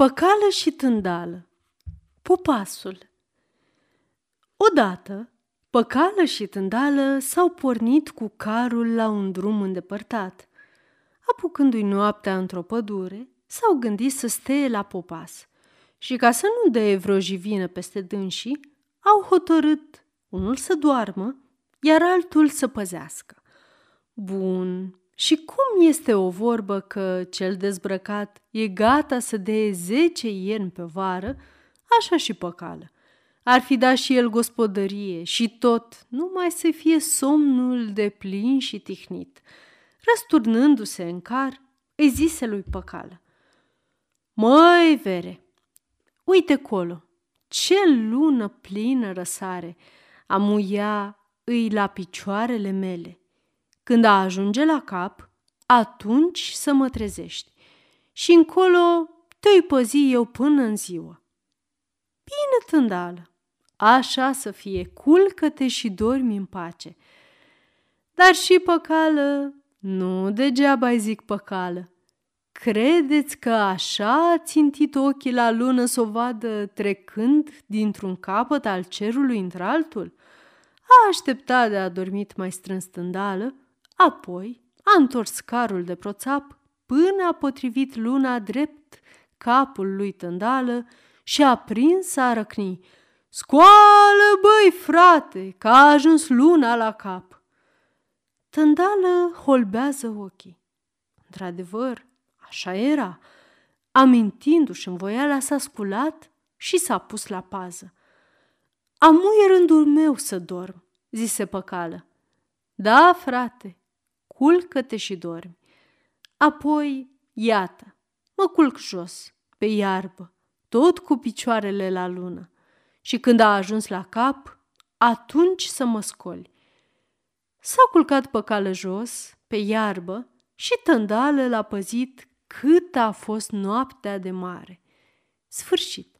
Păcală și tândală Pupasul Odată, păcală și tândală s-au pornit cu carul la un drum îndepărtat. Apucându-i noaptea într-o pădure, s-au gândit să steie la popas și ca să nu dea vreo jivină peste dânsii, au hotărât unul să doarmă, iar altul să păzească. Bun, și cum este o vorbă că cel dezbrăcat e gata să dea zece ierni pe vară, așa și păcală. Ar fi dat și el gospodărie și tot, numai să fie somnul de plin și tihnit. Răsturnându-se în car, îi zise lui păcală. Măi, vere, uite colo, ce lună plină răsare, amuia îi la picioarele mele. Când a ajunge la cap, atunci să mă trezești. Și încolo te-i păzi eu până în ziua. Bine, tândală, așa să fie, culcă-te și dormi în pace. Dar și păcală, nu degeaba zic păcală. Credeți că așa a țintit ochii la lună să o vadă trecând dintr-un capăt al cerului într-altul? A așteptat de a dormit mai strâns tândală Apoi a întors carul de proțap până a potrivit luna drept capul lui tândală și a prins să răcni. Scoală, băi, frate, că a ajuns luna la cap! Tândală holbează ochii. Într-adevăr, așa era. Amintindu-și în voiala s-a sculat și s-a pus la pază. Amu e rândul meu să dorm, zise păcală. Da, frate, culcă-te și dormi. Apoi, iată, mă culc jos, pe iarbă, tot cu picioarele la lună. Și când a ajuns la cap, atunci să mă scoli. S-a culcat pe cală jos, pe iarbă, și tândală l-a păzit cât a fost noaptea de mare. Sfârșit.